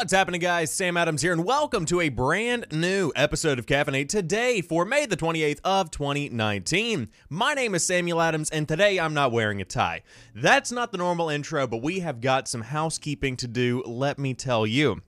What's happening, guys? Sam Adams here, and welcome to a brand new episode of Caffeinate today for May the 28th of 2019. My name is Samuel Adams, and today I'm not wearing a tie. That's not the normal intro, but we have got some housekeeping to do, let me tell you.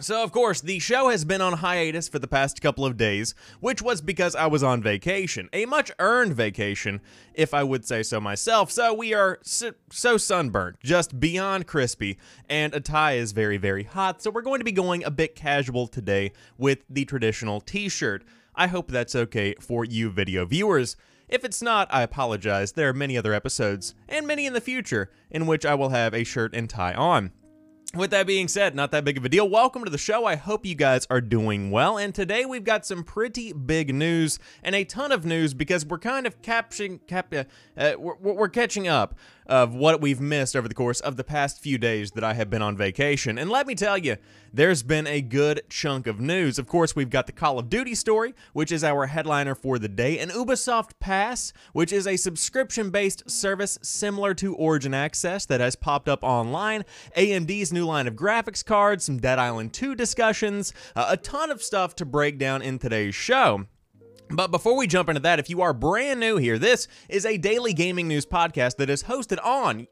So, of course, the show has been on hiatus for the past couple of days, which was because I was on vacation. A much earned vacation, if I would say so myself. So, we are so, so sunburnt, just beyond crispy, and a tie is very, very hot. So, we're going to be going a bit casual today with the traditional t shirt. I hope that's okay for you video viewers. If it's not, I apologize. There are many other episodes, and many in the future, in which I will have a shirt and tie on. With that being said, not that big of a deal. Welcome to the show. I hope you guys are doing well. And today we've got some pretty big news and a ton of news because we're kind of capturing, cap, uh, uh, we're, we're catching up of what we've missed over the course of the past few days that I have been on vacation. And let me tell you, there's been a good chunk of news. Of course, we've got the Call of Duty story, which is our headliner for the day, and Ubisoft Pass, which is a subscription based service similar to Origin Access that has popped up online, AMD's new line of graphics cards, some Dead Island 2 discussions, uh, a ton of stuff to break down in today's show. But before we jump into that, if you are brand new here, this is a daily gaming news podcast that is hosted on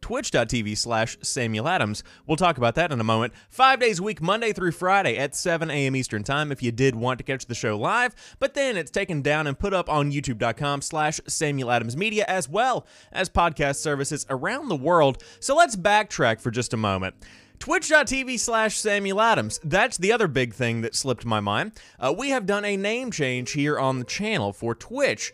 twitch.tv slash Samuel Adams. We'll talk about that in a moment. Five days a week, Monday through Friday at 7 a.m. Eastern Time if you did want to catch the show live. But then it's taken down and put up on youtube.com slash Samuel Adams Media as well as podcast services around the world. So let's backtrack for just a moment. Twitch.tv slash Samuel Adams. That's the other big thing that slipped my mind. Uh, we have done a name change here on the channel for Twitch.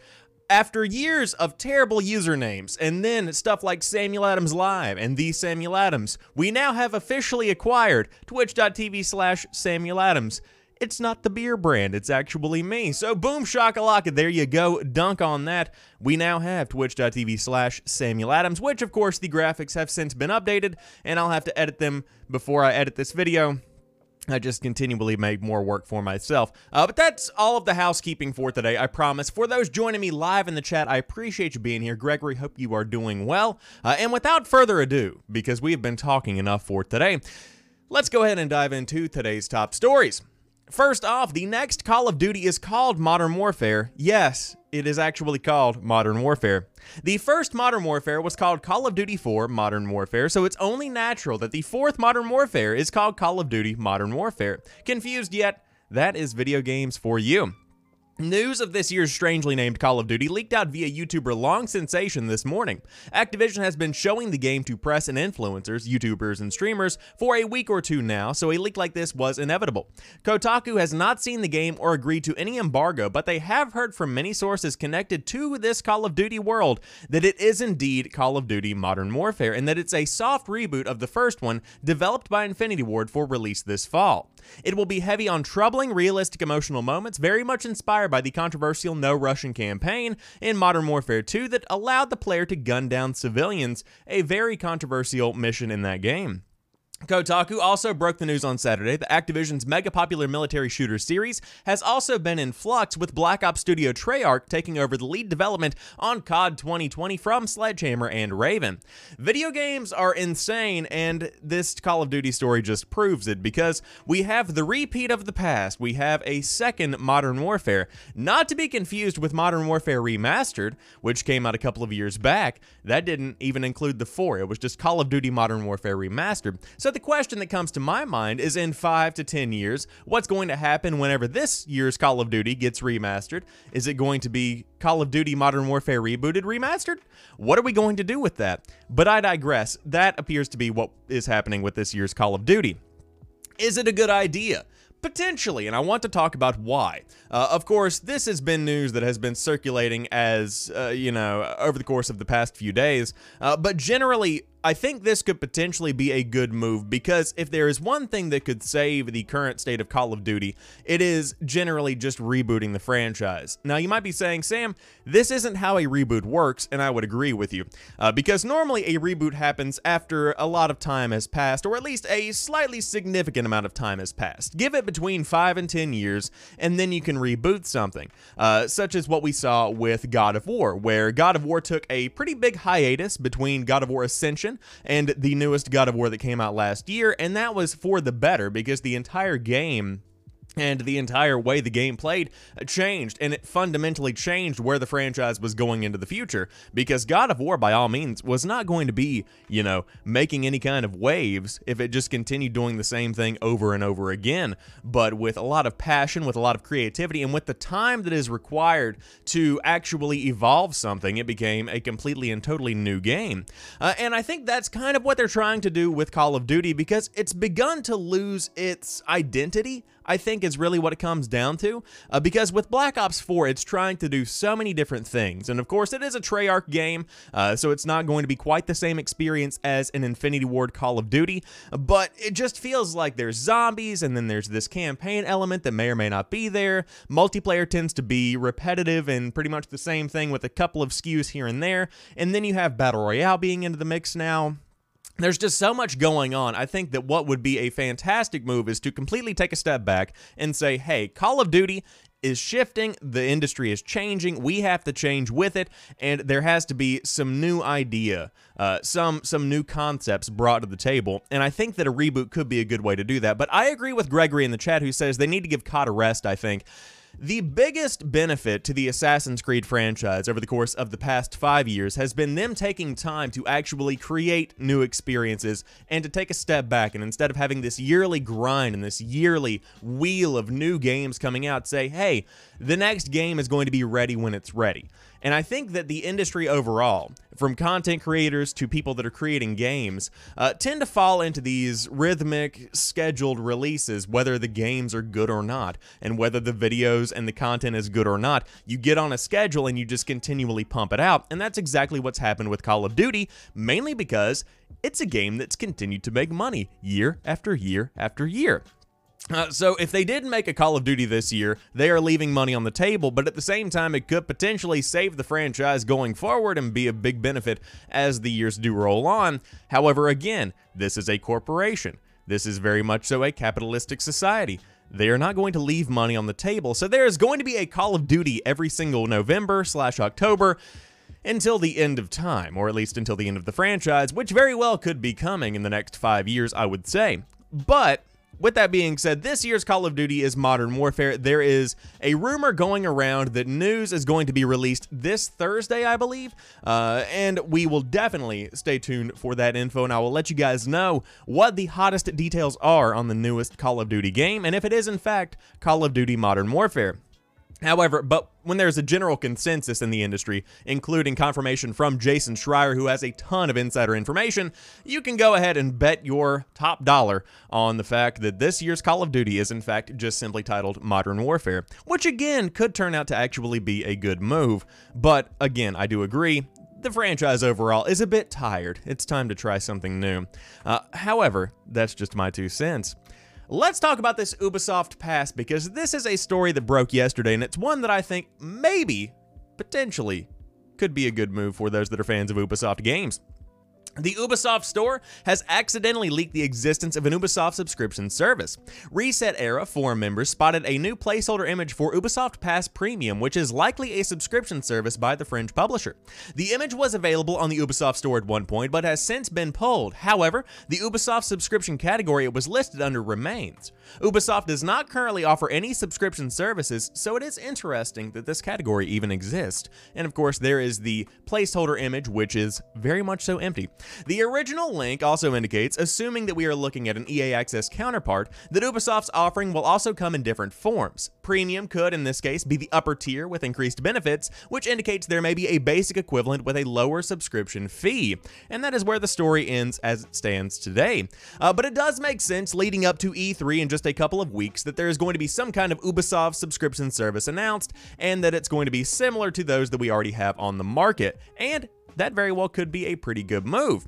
After years of terrible usernames and then stuff like Samuel Adams Live and The Samuel Adams, we now have officially acquired twitch.tv slash Samuel Adams. It's not the beer brand, it's actually me. So boom shakalaka, there you go. Dunk on that. We now have twitch.tv slash Samuel Adams, which of course the graphics have since been updated, and I'll have to edit them before I edit this video. I just continually make more work for myself. Uh, but that's all of the housekeeping for today, I promise. For those joining me live in the chat, I appreciate you being here. Gregory, hope you are doing well. Uh, and without further ado, because we have been talking enough for today, let's go ahead and dive into today's top stories. First off, the next Call of Duty is called Modern Warfare. Yes, it is actually called Modern Warfare. The first Modern Warfare was called Call of Duty 4 Modern Warfare, so it's only natural that the fourth Modern Warfare is called Call of Duty Modern Warfare. Confused yet? That is video games for you. News of this year's strangely named Call of Duty leaked out via YouTuber Long Sensation this morning. Activision has been showing the game to press and influencers, YouTubers, and streamers for a week or two now, so a leak like this was inevitable. Kotaku has not seen the game or agreed to any embargo, but they have heard from many sources connected to this Call of Duty world that it is indeed Call of Duty Modern Warfare and that it's a soft reboot of the first one developed by Infinity Ward for release this fall. It will be heavy on troubling, realistic, emotional moments, very much inspired by the controversial No Russian campaign in Modern Warfare 2 that allowed the player to gun down civilians, a very controversial mission in that game. Kotaku also broke the news on Saturday that Activision's mega popular military shooter series has also been in flux with Black Ops studio Treyarch taking over the lead development on COD 2020 from Sledgehammer and Raven. Video games are insane and this Call of Duty story just proves it because we have the repeat of the past. We have a second Modern Warfare, not to be confused with Modern Warfare Remastered, which came out a couple of years back. That didn't even include the 4. It was just Call of Duty Modern Warfare Remastered. So the question that comes to my mind is in five to 10 years, what's going to happen whenever this year's Call of Duty gets remastered? Is it going to be Call of Duty Modern Warfare Rebooted Remastered? What are we going to do with that? But I digress. That appears to be what is happening with this year's Call of Duty. Is it a good idea? Potentially, and I want to talk about why. Uh, of course, this has been news that has been circulating as, uh, you know, over the course of the past few days, uh, but generally, I think this could potentially be a good move because if there is one thing that could save the current state of Call of Duty, it is generally just rebooting the franchise. Now, you might be saying, Sam, this isn't how a reboot works, and I would agree with you. Uh, because normally a reboot happens after a lot of time has passed, or at least a slightly significant amount of time has passed. Give it between 5 and 10 years, and then you can reboot something, uh, such as what we saw with God of War, where God of War took a pretty big hiatus between God of War Ascension And the newest God of War that came out last year, and that was for the better because the entire game and the entire way the game played changed and it fundamentally changed where the franchise was going into the future because God of War by all means was not going to be, you know, making any kind of waves if it just continued doing the same thing over and over again, but with a lot of passion, with a lot of creativity and with the time that is required to actually evolve something, it became a completely and totally new game. Uh, and I think that's kind of what they're trying to do with Call of Duty because it's begun to lose its identity I think is really what it comes down to. Uh, because with Black Ops 4, it's trying to do so many different things. And of course, it is a Treyarch game, uh, so it's not going to be quite the same experience as an Infinity Ward Call of Duty. But it just feels like there's zombies, and then there's this campaign element that may or may not be there. Multiplayer tends to be repetitive and pretty much the same thing with a couple of skews here and there. And then you have Battle Royale being into the mix now there's just so much going on. I think that what would be a fantastic move is to completely take a step back and say, hey, Call of Duty is shifting, the industry is changing, we have to change with it, and there has to be some new idea, uh, some some new concepts brought to the table, and I think that a reboot could be a good way to do that. But I agree with Gregory in the chat who says they need to give COD a rest, I think. The biggest benefit to the Assassin's Creed franchise over the course of the past five years has been them taking time to actually create new experiences and to take a step back and instead of having this yearly grind and this yearly wheel of new games coming out, say, hey, the next game is going to be ready when it's ready. And I think that the industry overall, from content creators to people that are creating games, uh, tend to fall into these rhythmic, scheduled releases, whether the games are good or not, and whether the videos and the content is good or not. You get on a schedule and you just continually pump it out. And that's exactly what's happened with Call of Duty, mainly because it's a game that's continued to make money year after year after year. Uh, so if they didn't make a Call of Duty this year, they are leaving money on the table, but at the same time, it could potentially save the franchise going forward and be a big benefit as the years do roll on. However, again, this is a corporation. This is very much so a capitalistic society. They are not going to leave money on the table, so there is going to be a Call of Duty every single November slash October until the end of time, or at least until the end of the franchise, which very well could be coming in the next five years, I would say. But with that being said, this year's Call of Duty is Modern Warfare. There is a rumor going around that news is going to be released this Thursday, I believe, uh, and we will definitely stay tuned for that info, and I will let you guys know what the hottest details are on the newest Call of Duty game, and if it is in fact Call of Duty Modern Warfare. However, but when there's a general consensus in the industry, including confirmation from Jason Schreier, who has a ton of insider information, you can go ahead and bet your top dollar on the fact that this year's Call of Duty is in fact just simply titled Modern Warfare, which again could turn out to actually be a good move. But again, I do agree, the franchise overall is a bit tired. It's time to try something new. Uh, however, that's just my two cents. Let's talk about this Ubisoft Pass because this is a story that broke yesterday and it's one that I think maybe, potentially, could be a good move for those that are fans of Ubisoft games. The Ubisoft Store has accidentally leaked the existence of an Ubisoft subscription service. ResetEra forum members spotted a new placeholder image for Ubisoft Pass Premium, which is likely a subscription service by the French publisher. The image was available on the Ubisoft Store at one point, but has since been pulled. However, the Ubisoft subscription category it was listed under remains. Ubisoft does not currently offer any subscription services, so it is interesting that this category even exists. And of course, there is the placeholder image, which is very much so empty. The original link also indicates, assuming that we are looking at an EA Access counterpart, that Ubisoft's offering will also come in different forms. Premium could, in this case, be the upper tier with increased benefits, which indicates there may be a basic equivalent with a lower subscription fee. And that is where the story ends as it stands today. Uh, but it does make sense leading up to E3 in just a couple of weeks that there is going to be some kind of Ubisoft subscription service announced, and that it's going to be similar to those that we already have on the market. And that very well could be a pretty good move.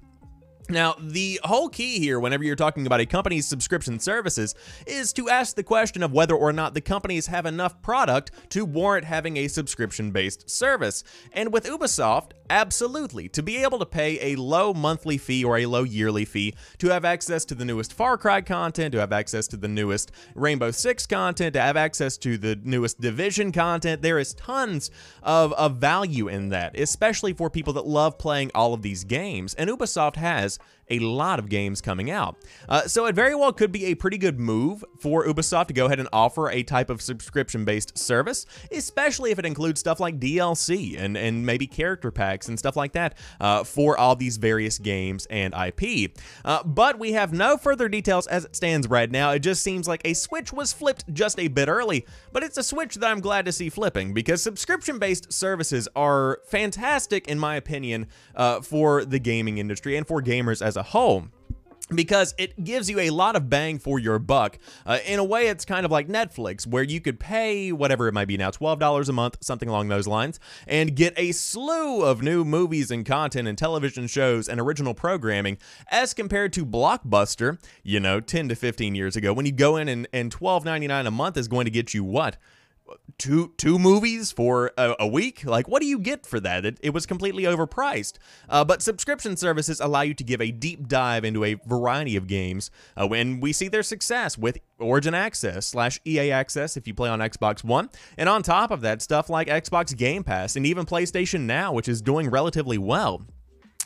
Now, the whole key here, whenever you're talking about a company's subscription services, is to ask the question of whether or not the companies have enough product to warrant having a subscription based service. And with Ubisoft, absolutely. To be able to pay a low monthly fee or a low yearly fee to have access to the newest Far Cry content, to have access to the newest Rainbow Six content, to have access to the newest Division content, there is tons of, of value in that, especially for people that love playing all of these games. And Ubisoft has has a lot of games coming out. Uh, so it very well could be a pretty good move for Ubisoft to go ahead and offer a type of subscription based service, especially if it includes stuff like DLC and, and maybe character packs and stuff like that uh, for all these various games and IP. Uh, but we have no further details as it stands right now. It just seems like a switch was flipped just a bit early, but it's a switch that I'm glad to see flipping because subscription based services are fantastic, in my opinion, uh, for the gaming industry and for gamers as a whole because it gives you a lot of bang for your buck. Uh, in a way, it's kind of like Netflix, where you could pay whatever it might be now, $12 a month, something along those lines, and get a slew of new movies and content and television shows and original programming as compared to Blockbuster, you know, 10 to 15 years ago, when you go in and, and $12.99 a month is going to get you what? Two two movies for a, a, week? Like what do you get for that? It, it was completely overpriced. Uh, but subscription services allow you to give a deep dive into a variety of games uh, when we see their success with origin access slash ea access if you play on xbox one. And on top of that stuff like xbox game pass and even playstation now which is doing relatively well.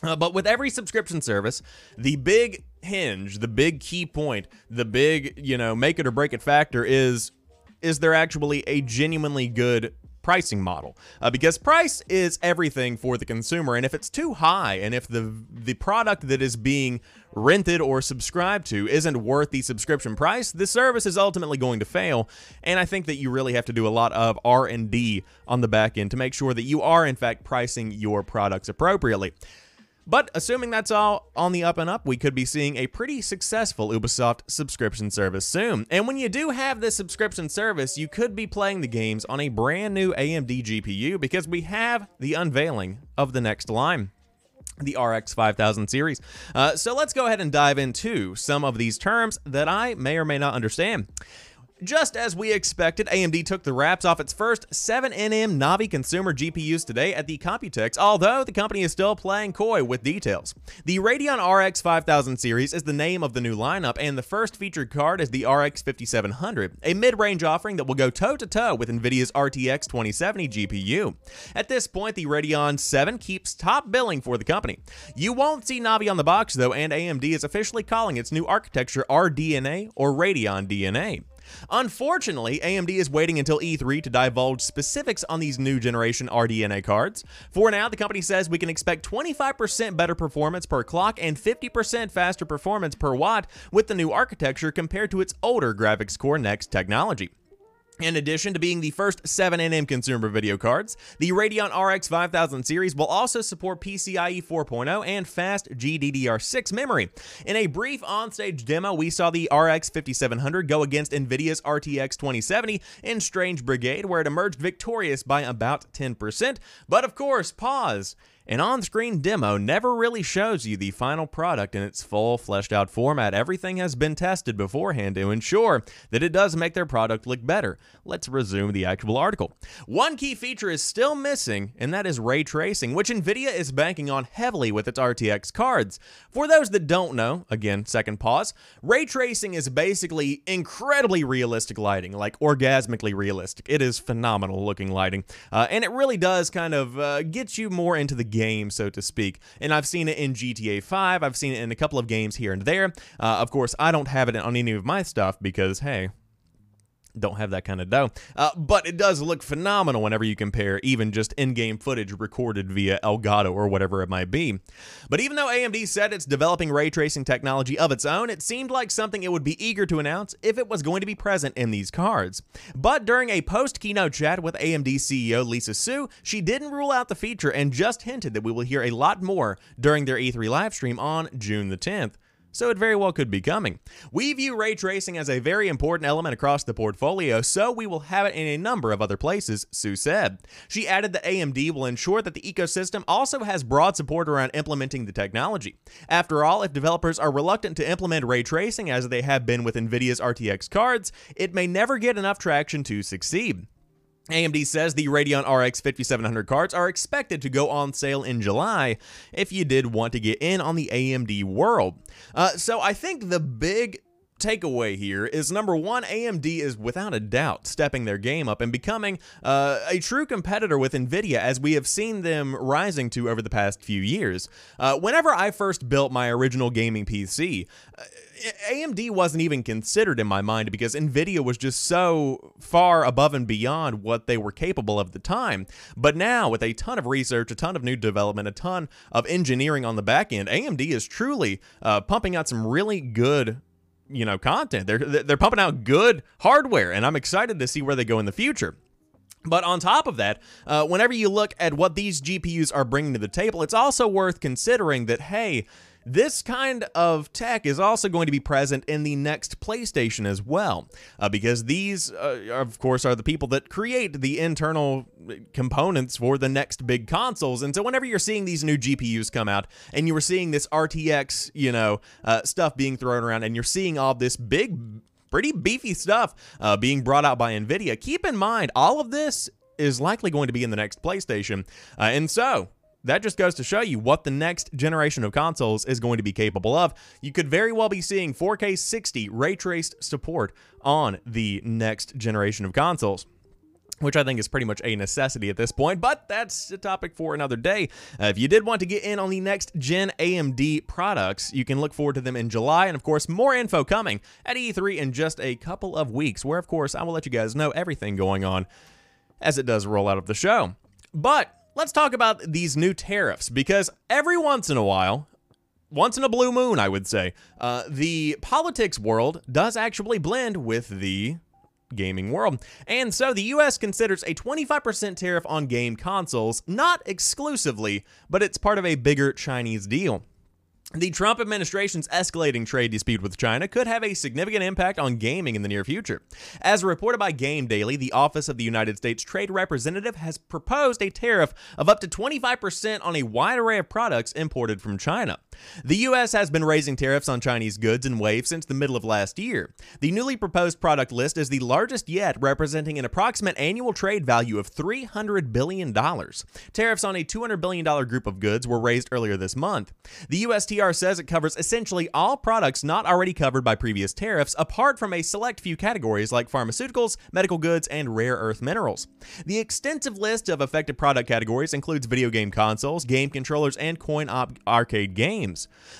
Uh, but with every subscription service, the big hinge, the big key point, the big, you know, make it or break it factor is is there actually a genuinely good pricing model uh, because price is everything for the consumer and if it's too high and if the the product that is being rented or subscribed to isn't worth the subscription price the service is ultimately going to fail and i think that you really have to do a lot of r&d on the back end to make sure that you are in fact pricing your products appropriately but assuming that's all on the up and up, we could be seeing a pretty successful Ubisoft subscription service soon. And when you do have this subscription service, you could be playing the games on a brand new AMD GPU because we have the unveiling of the next line the RX 5000 series. Uh, so let's go ahead and dive into some of these terms that I may or may not understand. Just as we expected, AMD took the wraps off its first 7nm Navi consumer GPUs today at the Computex, although the company is still playing coy with details. The Radeon RX 5000 series is the name of the new lineup, and the first featured card is the RX 5700, a mid-range offering that will go toe-to-toe with NVIDIA's RTX 2070 GPU. At this point, the Radeon 7 keeps top billing for the company. You won't see Navi on the box, though, and AMD is officially calling its new architecture RDNA or Radeon DNA. Unfortunately, AMD is waiting until E3 to divulge specifics on these new generation RDNA cards. For now, the company says we can expect 25% better performance per clock and 50% faster performance per watt with the new architecture compared to its older graphics core Next technology. In addition to being the first 7nm consumer video cards, the Radeon RX 5000 series will also support PCIe 4.0 and fast GDDR6 memory. In a brief onstage demo, we saw the RX 5700 go against NVIDIA's RTX 2070 in Strange Brigade, where it emerged victorious by about 10%. But of course, pause. An on screen demo never really shows you the final product in its full, fleshed out format. Everything has been tested beforehand to ensure that it does make their product look better. Let's resume the actual article. One key feature is still missing, and that is ray tracing, which NVIDIA is banking on heavily with its RTX cards. For those that don't know, again, second pause, ray tracing is basically incredibly realistic lighting, like orgasmically realistic. It is phenomenal looking lighting, uh, and it really does kind of uh, get you more into the game, so to speak. And I've seen it in GTA 5, I've seen it in a couple of games here and there. Uh, of course, I don't have it on any of my stuff because, hey, don't have that kind of dough. Uh, but it does look phenomenal whenever you compare even just in-game footage recorded via Elgato or whatever it might be. But even though AMD said it's developing ray tracing technology of its own, it seemed like something it would be eager to announce if it was going to be present in these cards. But during a post-keynote chat with AMD CEO Lisa Su, she didn't rule out the feature and just hinted that we will hear a lot more during their E3 livestream on June the 10th so it very well could be coming. We view ray tracing as a very important element across the portfolio, so we will have it in a number of other places, Su said. She added that AMD will ensure that the ecosystem also has broad support around implementing the technology. After all, if developers are reluctant to implement ray tracing as they have been with NVIDIA's RTX cards, it may never get enough traction to succeed. AMD says the Radeon RX 5700 cards are expected to go on sale in July if you did want to get in on the AMD world. Uh, so I think the big takeaway here is number one, AMD is without a doubt stepping their game up and becoming uh, a true competitor with NVIDIA as we have seen them rising to over the past few years. Uh, whenever I first built my original gaming PC, uh, AMD wasn't even considered in my mind because Nvidia was just so far above and beyond what they were capable of at the time. But now, with a ton of research, a ton of new development, a ton of engineering on the back end, AMD is truly uh, pumping out some really good you know content. They're they're pumping out good hardware, and I'm excited to see where they go in the future. But on top of that, uh, whenever you look at what these GPUs are bringing to the table, it's also worth considering that hey, this kind of tech is also going to be present in the next PlayStation as well, uh, because these, uh, of course, are the people that create the internal components for the next big consoles. And so, whenever you're seeing these new GPUs come out, and you were seeing this RTX, you know, uh, stuff being thrown around, and you're seeing all this big, pretty beefy stuff uh, being brought out by Nvidia, keep in mind all of this is likely going to be in the next PlayStation. Uh, and so, that just goes to show you what the next generation of consoles is going to be capable of. You could very well be seeing 4K 60 ray traced support on the next generation of consoles which I think is pretty much a necessity at this point, but that's a topic for another day. Uh, if you did want to get in on the next gen AMD products, you can look forward to them in July, and of course, more info coming at E3 in just a couple of weeks, where of course I will let you guys know everything going on as it does roll out of the show. But let's talk about these new tariffs because every once in a while, once in a blue moon, I would say, uh, the politics world does actually blend with the gaming world. And so the US considers a 25% tariff on game consoles, not exclusively, but it's part of a bigger Chinese deal. The Trump administration's escalating trade dispute with China could have a significant impact on gaming in the near future. As reported by Game Daily, the Office of the United States Trade Representative has proposed a tariff of up to 25% on a wide array of products imported from China. The U.S. has been raising tariffs on Chinese goods in waves since the middle of last year. The newly proposed product list is the largest yet, representing an approximate annual trade value of $300 billion. Tariffs on a $200 billion group of goods were raised earlier this month. The USTR says it covers essentially all products not already covered by previous tariffs, apart from a select few categories like pharmaceuticals, medical goods, and rare earth minerals. The extensive list of affected product categories includes video game consoles, game controllers, and coin op arcade games.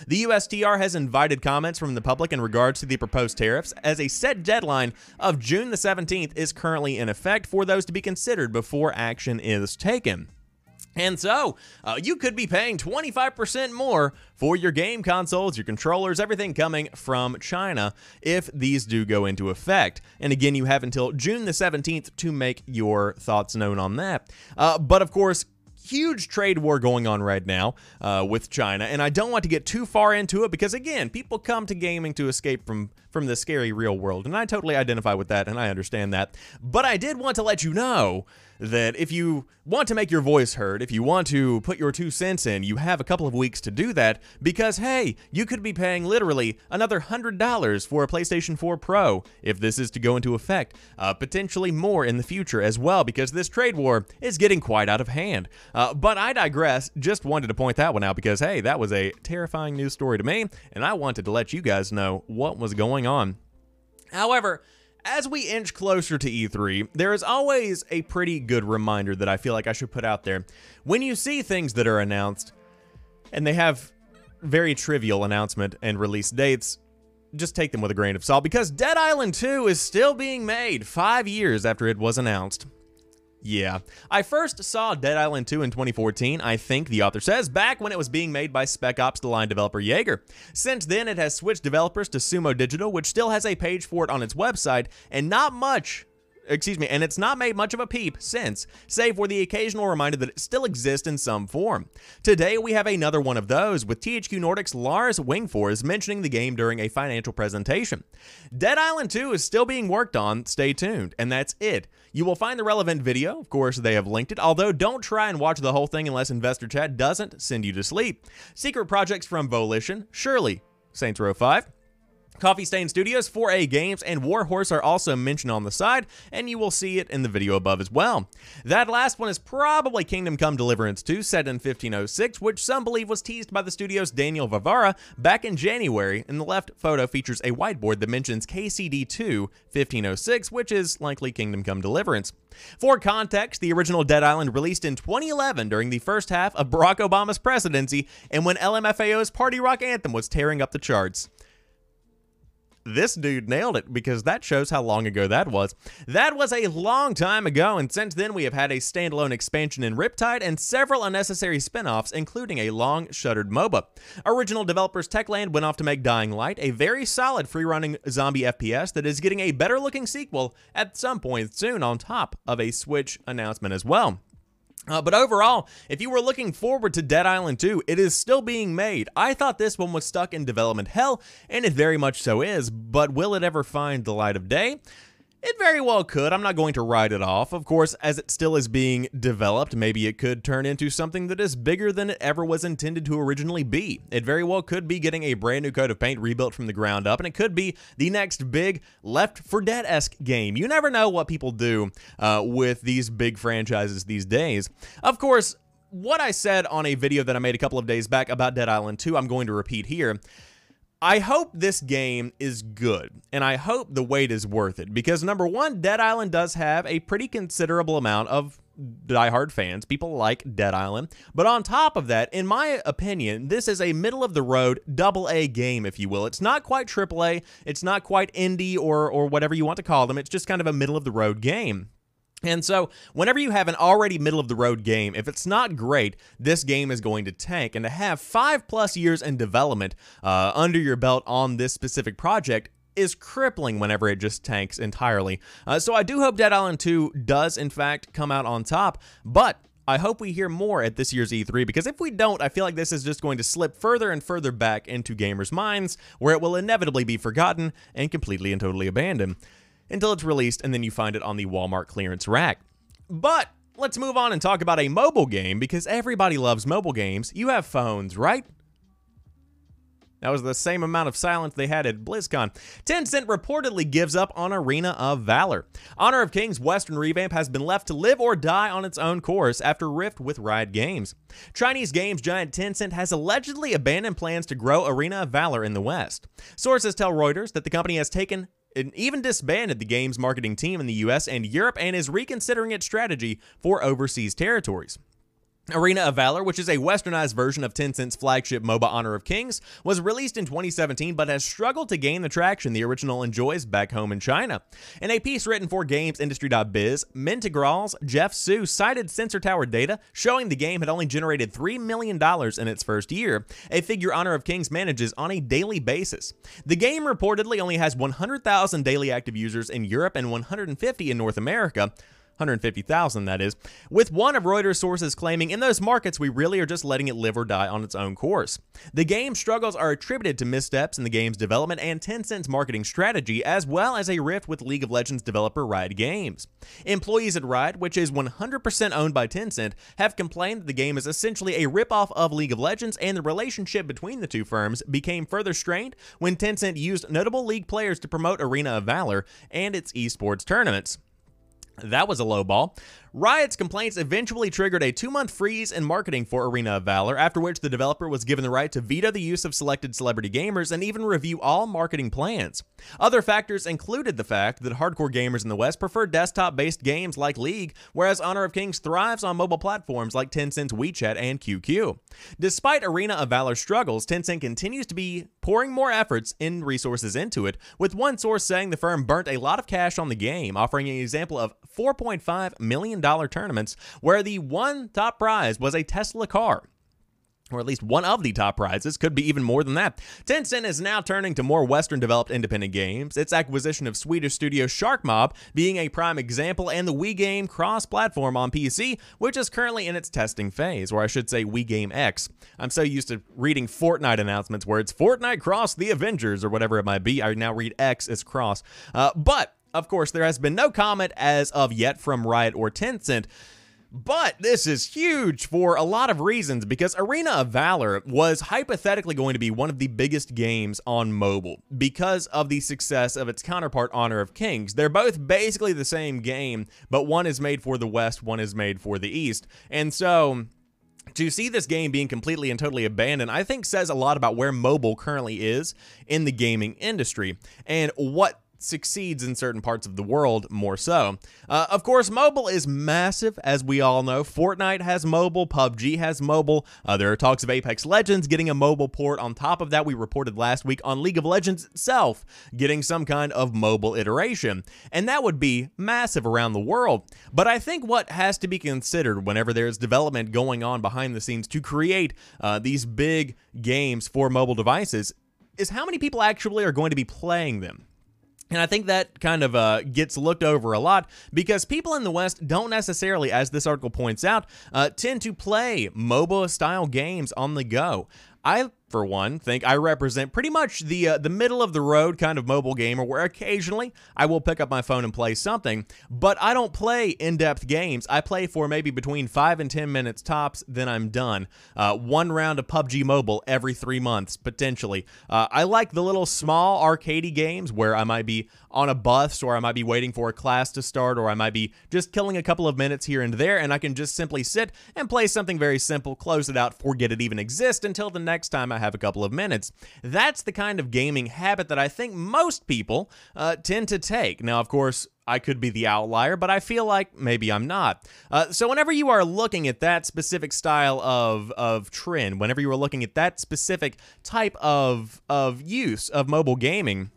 The USTR has invited comments from the public in regards to the proposed tariffs, as a set deadline of June the 17th is currently in effect for those to be considered before action is taken. And so, uh, you could be paying 25% more for your game consoles, your controllers, everything coming from China if these do go into effect. And again, you have until June the 17th to make your thoughts known on that. Uh, but of course, huge trade war going on right now uh, with China, and I don't want to get too far into it because again, people come to gaming to escape from from the scary real world, and I totally identify with that, and I understand that. But I did want to let you know that if you want to make your voice heard, if you want to put your two cents in, you have a couple of weeks to do that because, hey, you could be paying literally another $100 for a PlayStation 4 Pro if this is to go into effect, uh, potentially more in the future as well because this trade war is getting quite out of hand. Uh, but I digress, just wanted to point that one out because, hey, that was a terrifying news story to me, and I wanted to let you guys know what was going on. However, as we inch closer to E3, there is always a pretty good reminder that I feel like I should put out there. When you see things that are announced and they have very trivial announcement and release dates, just take them with a grain of salt because Dead Island 2 is still being made five years after it was announced. Yeah. I first saw Dead Island 2 in 2014, I think the author says, back when it was being made by Spec Ops The Line developer Yager. Since then, it has switched developers to Sumo Digital, which still has a page for it on its website, and not much excuse me, and it's not made much of a peep since, save for the occasional reminder that it still exists in some form. Today, we have another one of those, with THQ Nordic's Lars Wingefors mentioning the game during a financial presentation. Dead Island 2 is still being worked on, stay tuned, and that's it. You will find the relevant video, of course, they have linked it, although don't try and watch the whole thing unless Investor Chat doesn't send you to sleep. Secret projects from Volition, surely, Saints Row 5, Coffee Stain Studios, 4A Games, and Warhorse are also mentioned on the side, and you will see it in the video above as well. That last one is probably Kingdom Come Deliverance 2, set in 1506, which some believe was teased by the studio's Daniel Vivara back in January, and the left photo features a whiteboard that mentions KCD2 1506, which is likely Kingdom Come Deliverance. For context, the original Dead Island released in 2011 during the first half of Barack Obama's presidency and when LMFAO's Party Rock Anthem was tearing up the charts this dude nailed it because that shows how long ago that was. That was a long time ago, and since then we have had a standalone expansion in Riptide and several unnecessary spin offs, including a long shuttered MOBA. Original developers Techland went off to make Dying Light, a very solid free running zombie FPS that is getting a better looking sequel at some point soon, on top of a Switch announcement as well. Uh, but overall, if you were looking forward to Dead Island 2, it is still being made. I thought this one was stuck in development hell, and it very much so is, but will it ever find the light of day? It very well could. I'm not going to write it off. Of course, as it still is being developed, maybe it could turn into something that is bigger than it ever was intended to originally be. It very well could be getting a brand new coat of paint rebuilt from the ground up, and it could be the next big Left 4 Dead esque game. You never know what people do uh, with these big franchises these days. Of course, what I said on a video that I made a couple of days back about Dead Island 2, I'm going to repeat here. I hope this game is good, and I hope the wait is worth it because number one, Dead Island does have a pretty considerable amount of diehard fans. People like Dead Island. But on top of that, in my opinion, this is a middle of the road double A game, if you will. It's not quite triple A, it's not quite indie or or whatever you want to call them. It's just kind of a middle of the road game. And so, whenever you have an already middle of the road game, if it's not great, this game is going to tank. And to have five plus years in development uh, under your belt on this specific project is crippling whenever it just tanks entirely. Uh, so, I do hope Dead Island 2 does, in fact, come out on top. But I hope we hear more at this year's E3 because if we don't, I feel like this is just going to slip further and further back into gamers' minds where it will inevitably be forgotten and completely and totally abandoned until it's released and then you find it on the Walmart clearance rack. But let's move on and talk about a mobile game because everybody loves mobile games. You have phones, right? That was the same amount of silence they had at BlizzCon. Tencent reportedly gives up on Arena of Valor. Honor of Kings Western revamp has been left to live or die on its own course after rift with Riot Games. Chinese games giant Tencent has allegedly abandoned plans to grow Arena of Valor in the West. Sources tell Reuters that the company has taken it even disbanded the game's marketing team in the US and Europe and is reconsidering its strategy for overseas territories. Arena of Valor, which is a westernized version of Tencent's flagship MOBA Honor of Kings, was released in 2017 but has struggled to gain the traction the original enjoys back home in China. In a piece written for GamesIndustry.biz, Mintegral's Jeff Su cited Sensor Tower data showing the game had only generated $3 million in its first year, a figure Honor of Kings manages on a daily basis. The game reportedly only has 100,000 daily active users in Europe and 150 in North America, 150,000 that is, with one of Reuters' sources claiming in those markets we really are just letting it live or die on its own course. The game's struggles are attributed to missteps in the game's development and Tencent's marketing strategy, as well as a rift with League of Legends developer Riot Games. Employees at Riot, which is 100% owned by Tencent, have complained that the game is essentially a ripoff of League of Legends, and the relationship between the two firms became further strained when Tencent used notable League players to promote Arena of Valor and its esports tournaments. That was a low ball. Riot's complaints eventually triggered a two month freeze in marketing for Arena of Valor, after which the developer was given the right to veto the use of selected celebrity gamers and even review all marketing plans. Other factors included the fact that hardcore gamers in the West prefer desktop based games like League, whereas Honor of Kings thrives on mobile platforms like Tencent's WeChat and QQ. Despite Arena of Valor's struggles, Tencent continues to be pouring more efforts and resources into it, with one source saying the firm burnt a lot of cash on the game, offering an example of $4.5 million tournaments where the one top prize was a Tesla car or at least one of the top prizes, could be even more than that. Tencent is now turning to more Western developed independent games, its acquisition of Swedish studio Sharkmob being a prime example, and the WeGame cross platform on PC, which is currently in its testing phase, or I should say WeGame X. I'm so used to reading Fortnite announcements where it's Fortnite cross the Avengers or whatever it might be. I now read X as cross. Uh, but of course, there has been no comment as of yet from Riot or Tencent. But this is huge for a lot of reasons because Arena of Valor was hypothetically going to be one of the biggest games on mobile because of the success of its counterpart Honor of Kings. They're both basically the same game, but one is made for the West, one is made for the East. And so to see this game being completely and totally abandoned, I think says a lot about where mobile currently is in the gaming industry and what succeeds in certain parts of the world more so. Uh, of course, mobile is massive, as we all know. Fortnite has mobile, PUBG has mobile. Uh, there are talks of Apex Legends getting a mobile port. On top of that, we reported last week on League of Legends itself getting some kind of mobile iteration. And that would be massive around the world. But I think what has to be considered whenever there's development going on behind the scenes to create uh, these big games for mobile devices is how many people actually are going to be playing them. And I think that kind of uh, gets looked over a lot because people in the West don't necessarily, as this article points out, uh, tend to play MOBA style games on the go. I for one, think I represent pretty much the uh, the middle of the road kind of mobile gamer where occasionally I will pick up my phone and play something, but I don't play in-depth games. I play for maybe between 5 and 10 minutes tops, then I'm done. Uh, one round of PUBG Mobile every 3 months potentially. Uh, I like the little small arcadey games where I might be on a bus or I might be waiting for a class to start or I might be just killing a couple of minutes here and there and I can just simply sit and play something very simple, close it out, forget it even exists until the next time I have a couple of minutes. That's the kind of gaming habit that I think most people uh, tend to take. Now, of course, I could be the outlier, but I feel like maybe I'm not. Uh, so whenever you are looking at that specific style of of trend, whenever you are looking at that specific type of of use of mobile gaming,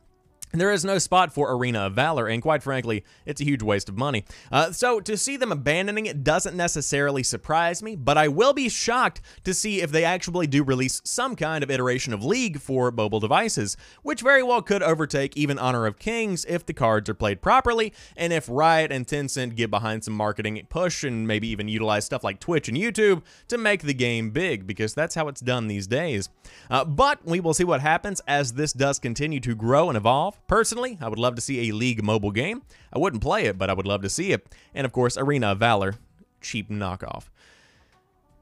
there is no spot for Arena of Valor, and quite frankly, it's a huge waste of money. Uh, so to see them abandoning it doesn't necessarily surprise me, but I will be shocked to see if they actually do release some kind of iteration of League for mobile devices, which very well could overtake even Honor of Kings if the cards are played properly, and if Riot and Tencent get behind some marketing push and maybe even utilize stuff like Twitch and YouTube to make the game big, because that's how it's done these days. Uh, but we will see what happens as this does continue to grow and evolve. Personally, I would love to see a League mobile game. I wouldn't play it, but I would love to see it. And of course, Arena of Valor, cheap knockoff.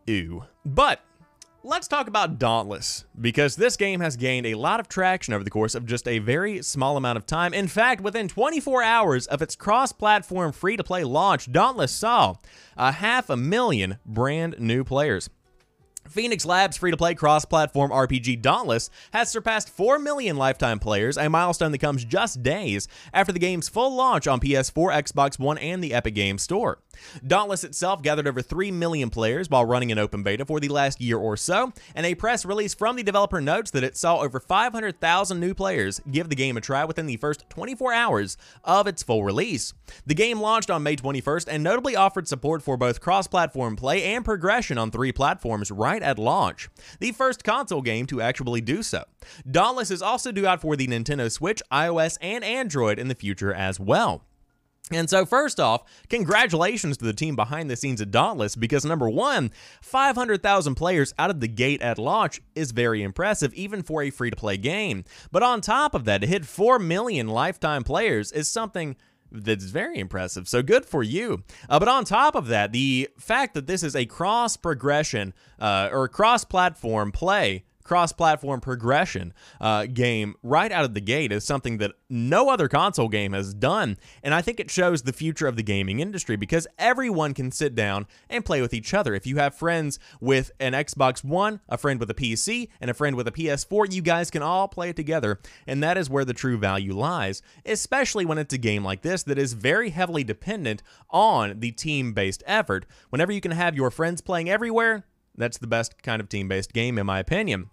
Ew. But Let's talk about Dauntless, because this game has gained a lot of traction over the course of just a very small amount of time. In fact, within 24 hours of its cross-platform free-to-play launch, Dauntless saw a half a million brand new players. Phoenix Labs' free to play cross platform RPG Dauntless has surpassed 4 million lifetime players, a milestone that comes just days after the game's full launch on PS4, Xbox One, and the Epic Games Store. Dauntless itself gathered over 3 million players while running an open beta for the last year or so, and a press release from the developer notes that it saw over 500,000 new players give the game a try within the first 24 hours of its full release. The game launched on May 21st and notably offered support for both cross platform play and progression on three platforms right right at launch, the first console game to actually do so. Dauntless is also due out for the Nintendo Switch, iOS, and Android in the future as well. And so, first off, congratulations to the team behind the scenes at Dauntless because number one, 500,000 players out of the gate at launch is very impressive, even for a free to play game. But on top of that, to hit 4 million lifetime players is something that's very impressive. So good for you. Uh, but on top of that, the fact that this is a cross progression uh, or cross platform play cross platform progression uh, game right out of the gate is something that no other console game has done. And I think it shows the future of the gaming industry because everyone can sit down and play with each other. If you have friends with an Xbox One, a friend with a PC, and a friend with a PS4, you guys can all play it together. And that is where the true value lies, especially when it's a game like this that is very heavily dependent on the team based effort. Whenever you can have your friends playing everywhere, that's the best kind of team based game, in my opinion.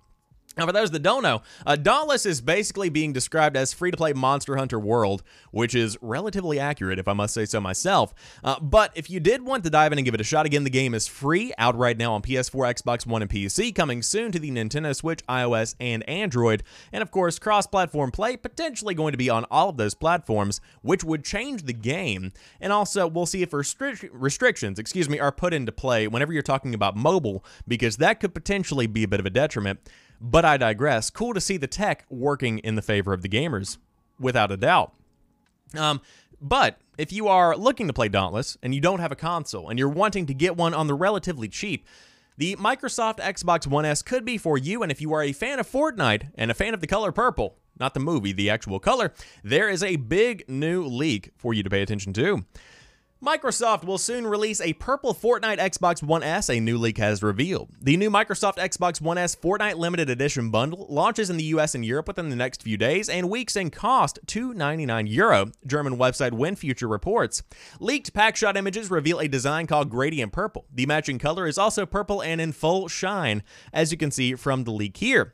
Now, for those that don't know, uh, Dauntless is basically being described as free to play Monster Hunter World, which is relatively accurate, if I must say so myself. Uh, but if you did want to dive in and give it a shot, again, the game is free, out right now on PS4, Xbox One, and PC, coming soon to the Nintendo Switch, iOS, and Android. And of course, cross platform play, potentially going to be on all of those platforms, which would change the game. And also, we'll see if restri- restrictions, excuse me, are put into play whenever you're talking about mobile, because that could potentially be a bit of a detriment. But I digress. Cool to see the tech working in the favor of the gamers, without a doubt. Um, but If you are looking to play Dauntless and you don't have a console and you're wanting to get one on the relatively cheap, the Microsoft Xbox One S could be for you. And if you are a fan of Fortnite and a fan of the color purple, not the movie, the actual color, there is a big new leak for you to pay attention to. Microsoft will soon release a purple Fortnite Xbox One S, a new leak has revealed. The new Microsoft Xbox One S Fortnite Limited Edition bundle launches in the US and Europe within the next few days and weeks and cost 299 euro, German website WinFuture reports. Leaked packshot images reveal a design called Gradient Purple. The matching color is also purple and in full shine, as you can see from the leak here.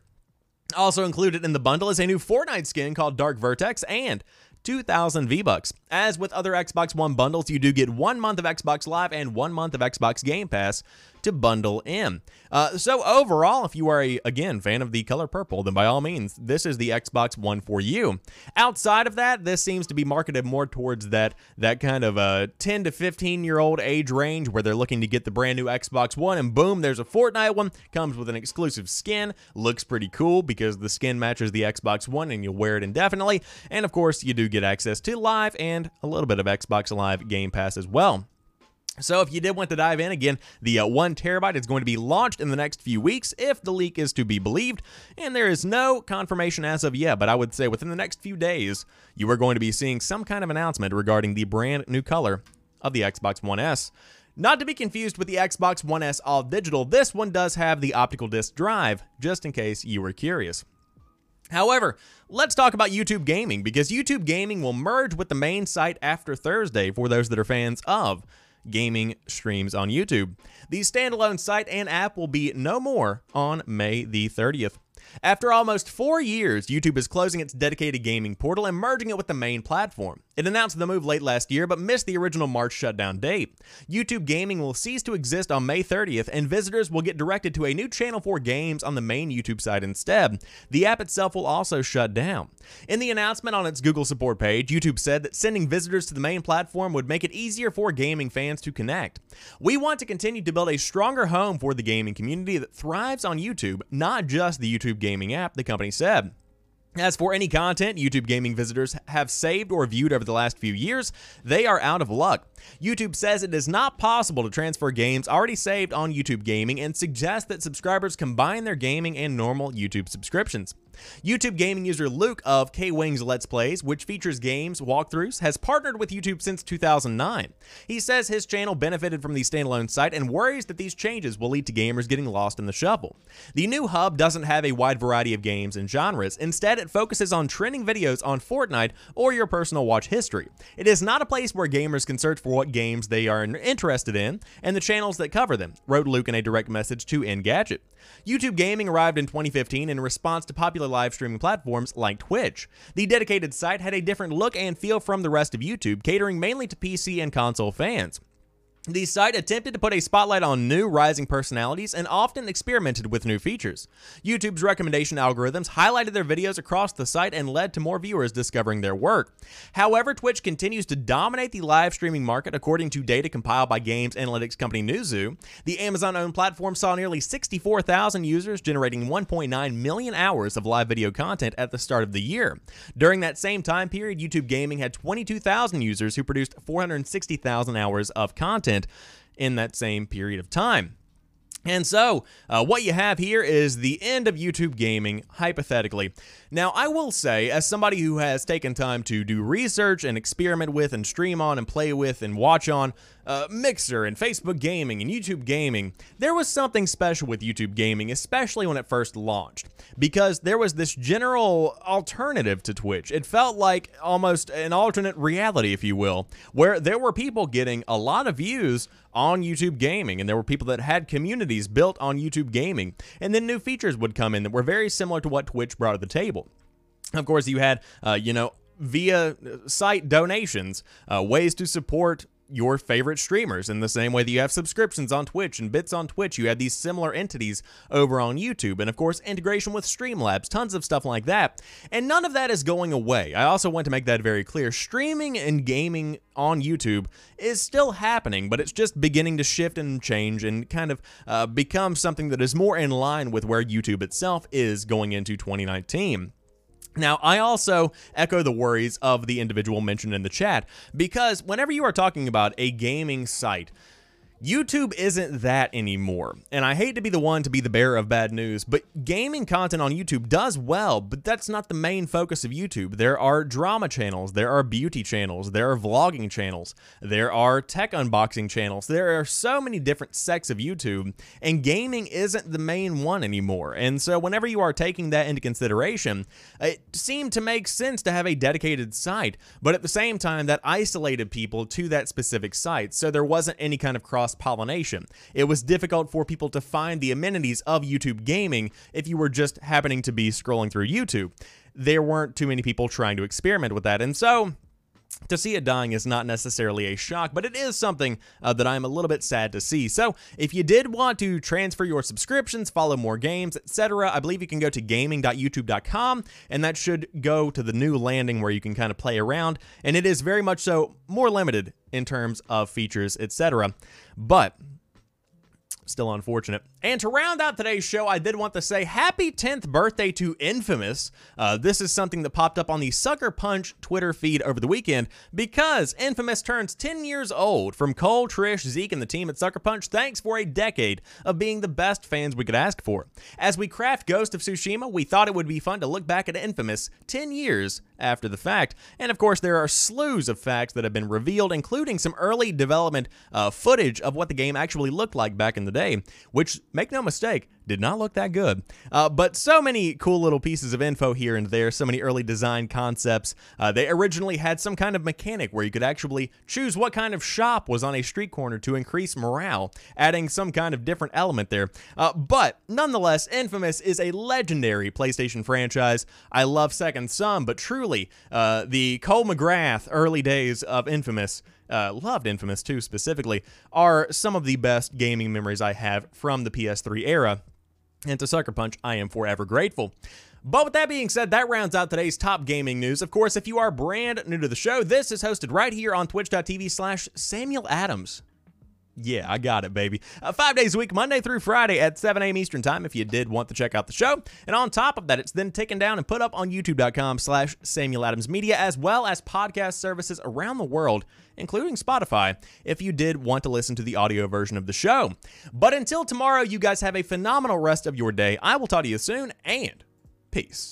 Also included in the bundle is a new Fortnite skin called Dark Vertex and 2,000 V-Bucks. As with other Xbox One bundles, you do get one month of Xbox Live and one month of Xbox Game Pass to bundle in. Uh, so overall, if you are a again fan of the color purple, then by all means, this is the Xbox One for you. Outside of that, this seems to be marketed more towards that that kind of a 10 to 15 year old age range where they're looking to get the brand new Xbox One, and boom, there's a Fortnite one. Comes with an exclusive skin, looks pretty cool because the skin matches the Xbox One, and you'll wear it indefinitely. And of course, you do get access to Live and a little bit of Xbox Live Game Pass as well. So if you did want to dive in again, the uh, one terabyte is going to be launched in the next few weeks if the leak is to be believed, and there is no confirmation as of yet, but I would say within the next few days, you are going to be seeing some kind of announcement regarding the brand new color of the Xbox One S. Not to be confused with the Xbox One S All Digital, this one does have the optical disc drive, just in case you were curious. However, let's talk about YouTube Gaming because YouTube Gaming will merge with the main site after Thursday for those that are fans of gaming streams on YouTube. The standalone site and app will be no more on May the 30th. After almost four years, YouTube is closing its dedicated gaming portal and merging it with the main platform. It announced the move late last year, but missed the original March shutdown date. YouTube Gaming will cease to exist on May 30th, and visitors will get directed to a new channel for games on the main YouTube site instead. The app itself will also shut down. In the announcement on its Google support page, YouTube said that sending visitors to the main platform would make it easier for gaming fans to connect. We want to continue to build a stronger home for the gaming community that thrives on YouTube, not just the YouTube gaming app, the company said. As for any content YouTube gaming visitors have saved or viewed over the last few years, they are out of luck. YouTube says it is not possible to transfer games already saved on YouTube Gaming and suggests that subscribers combine their gaming and normal YouTube subscriptions. YouTube gaming user Luke of K Wings Let's Plays, which features games walkthroughs, has partnered with YouTube since 2009. He says his channel benefited from the standalone site and worries that these changes will lead to gamers getting lost in the shuffle. The new hub doesn't have a wide variety of games and genres. Instead, it focuses on trending videos on Fortnite or your personal watch history. It is not a place where gamers can search for what games they are interested in and the channels that cover them, wrote Luke in a direct message to Engadget. YouTube Gaming arrived in 2015 in response to popular live streaming platforms like Twitch. The dedicated site had a different look and feel from the rest of YouTube, catering mainly to PC and console fans. The site attempted to put a spotlight on new rising personalities and often experimented with new features. YouTube's recommendation algorithms highlighted their videos across the site and led to more viewers discovering their work. However, Twitch continues to dominate the live streaming market according to data compiled by games analytics company Newzoo. The Amazon-owned platform saw nearly 64,000 users generating 1.9 million hours of live video content at the start of the year. During that same time period, YouTube Gaming had 22,000 users who produced 460,000 hours of content in that same period of time. And so, uh, what you have here is the end of YouTube gaming, hypothetically. Now, I will say, as somebody who has taken time to do research and experiment with and stream on and play with and watch on uh, Mixer and Facebook gaming and YouTube gaming, there was something special with YouTube gaming, especially when it first launched, because there was this general alternative to Twitch. It felt like almost an alternate reality, if you will, where there were people getting a lot of views on YouTube gaming, and there were people that had communities built on YouTube gaming, and then new features would come in that were very similar to what Twitch brought to the table. Of course, you had, uh, you know, via site donations, uh, ways to support your favorite streamers in the same way that you have subscriptions on Twitch and bits on Twitch. You have these similar entities over on YouTube. And of course, integration with Streamlabs, tons of stuff like that. And none of that is going away. I also want to make that very clear. Streaming and gaming on YouTube is still happening, but it's just beginning to shift and change and kind of uh, become something that is more in line with where YouTube itself is going into 2019. Now, I also echo the worries of the individual mentioned in the chat because whenever you are talking about a gaming site, YouTube isn't that anymore. And I hate to be the one to be the bearer of bad news, but gaming content on YouTube does well, but that's not the main focus of YouTube. There are drama channels, there are beauty channels, there are vlogging channels, there are tech unboxing channels. There are so many different sects of YouTube, and gaming isn't the main one anymore. And so whenever you are taking that into consideration, it seemed to make sense to have a dedicated site, but at the same time that isolated people to that specific site. So there wasn't any kind of cross cross pollination. It was difficult for people to find the amenities of YouTube gaming if you were just happening to be scrolling through YouTube. There weren't too many people trying to experiment with that. And so, to see it dying is not necessarily a shock, but it is something uh, that I'm a little bit sad to see. So, if you did want to transfer your subscriptions, follow more games, etc., I believe you can go to gaming.youtube.com, and that should go to the new landing where you can kind of play around. And it is very much so more limited in terms of features, etc. But Still unfortunate. And to round out today's show, I did want to say happy 10th birthday to Infamous. Uh, this is something that popped up on the Sucker Punch Twitter feed over the weekend because Infamous turns 10 years old. From Cole, Trish, Zeke, and the team at Sucker Punch, thanks for a decade of being the best fans we could ask for. As we craft Ghost of Tsushima, we thought it would be fun to look back at Infamous 10 years after the fact. And of course, there are slews of facts that have been revealed, including some early development uh, footage of what the game actually looked like back in the day, which, make no mistake, did not look that good. Uh, but so many cool little pieces of info here and there, so many early design concepts. Uh, they originally had some kind of mechanic where you could actually choose what kind of shop was on a street corner to increase morale, adding some kind of different element there. Uh, but nonetheless, Infamous is a legendary PlayStation franchise. I love Second Son, but truly, uh, the Cole McGrath early days of Infamous uh, loved Infamous 2 specifically, are some of the best gaming memories I have from the PS3 era. And to Sucker Punch, I am forever grateful. But with that being said, that rounds out today's top gaming news. Of course, if you are brand new to the show, this is hosted right here on twitch.tv slash Samuel Adams. Yeah, I got it, baby. Uh, five days a week, Monday through Friday at 7 a.m. Eastern Time if you did want to check out the show. And on top of that, it's then taken down and put up on youtube.com slash Samuel Adams Media, as well as podcast services around the world, including Spotify, if you did want to listen to the audio version of the show. But until tomorrow, you guys have a phenomenal rest of your day. I will talk to you soon, and peace.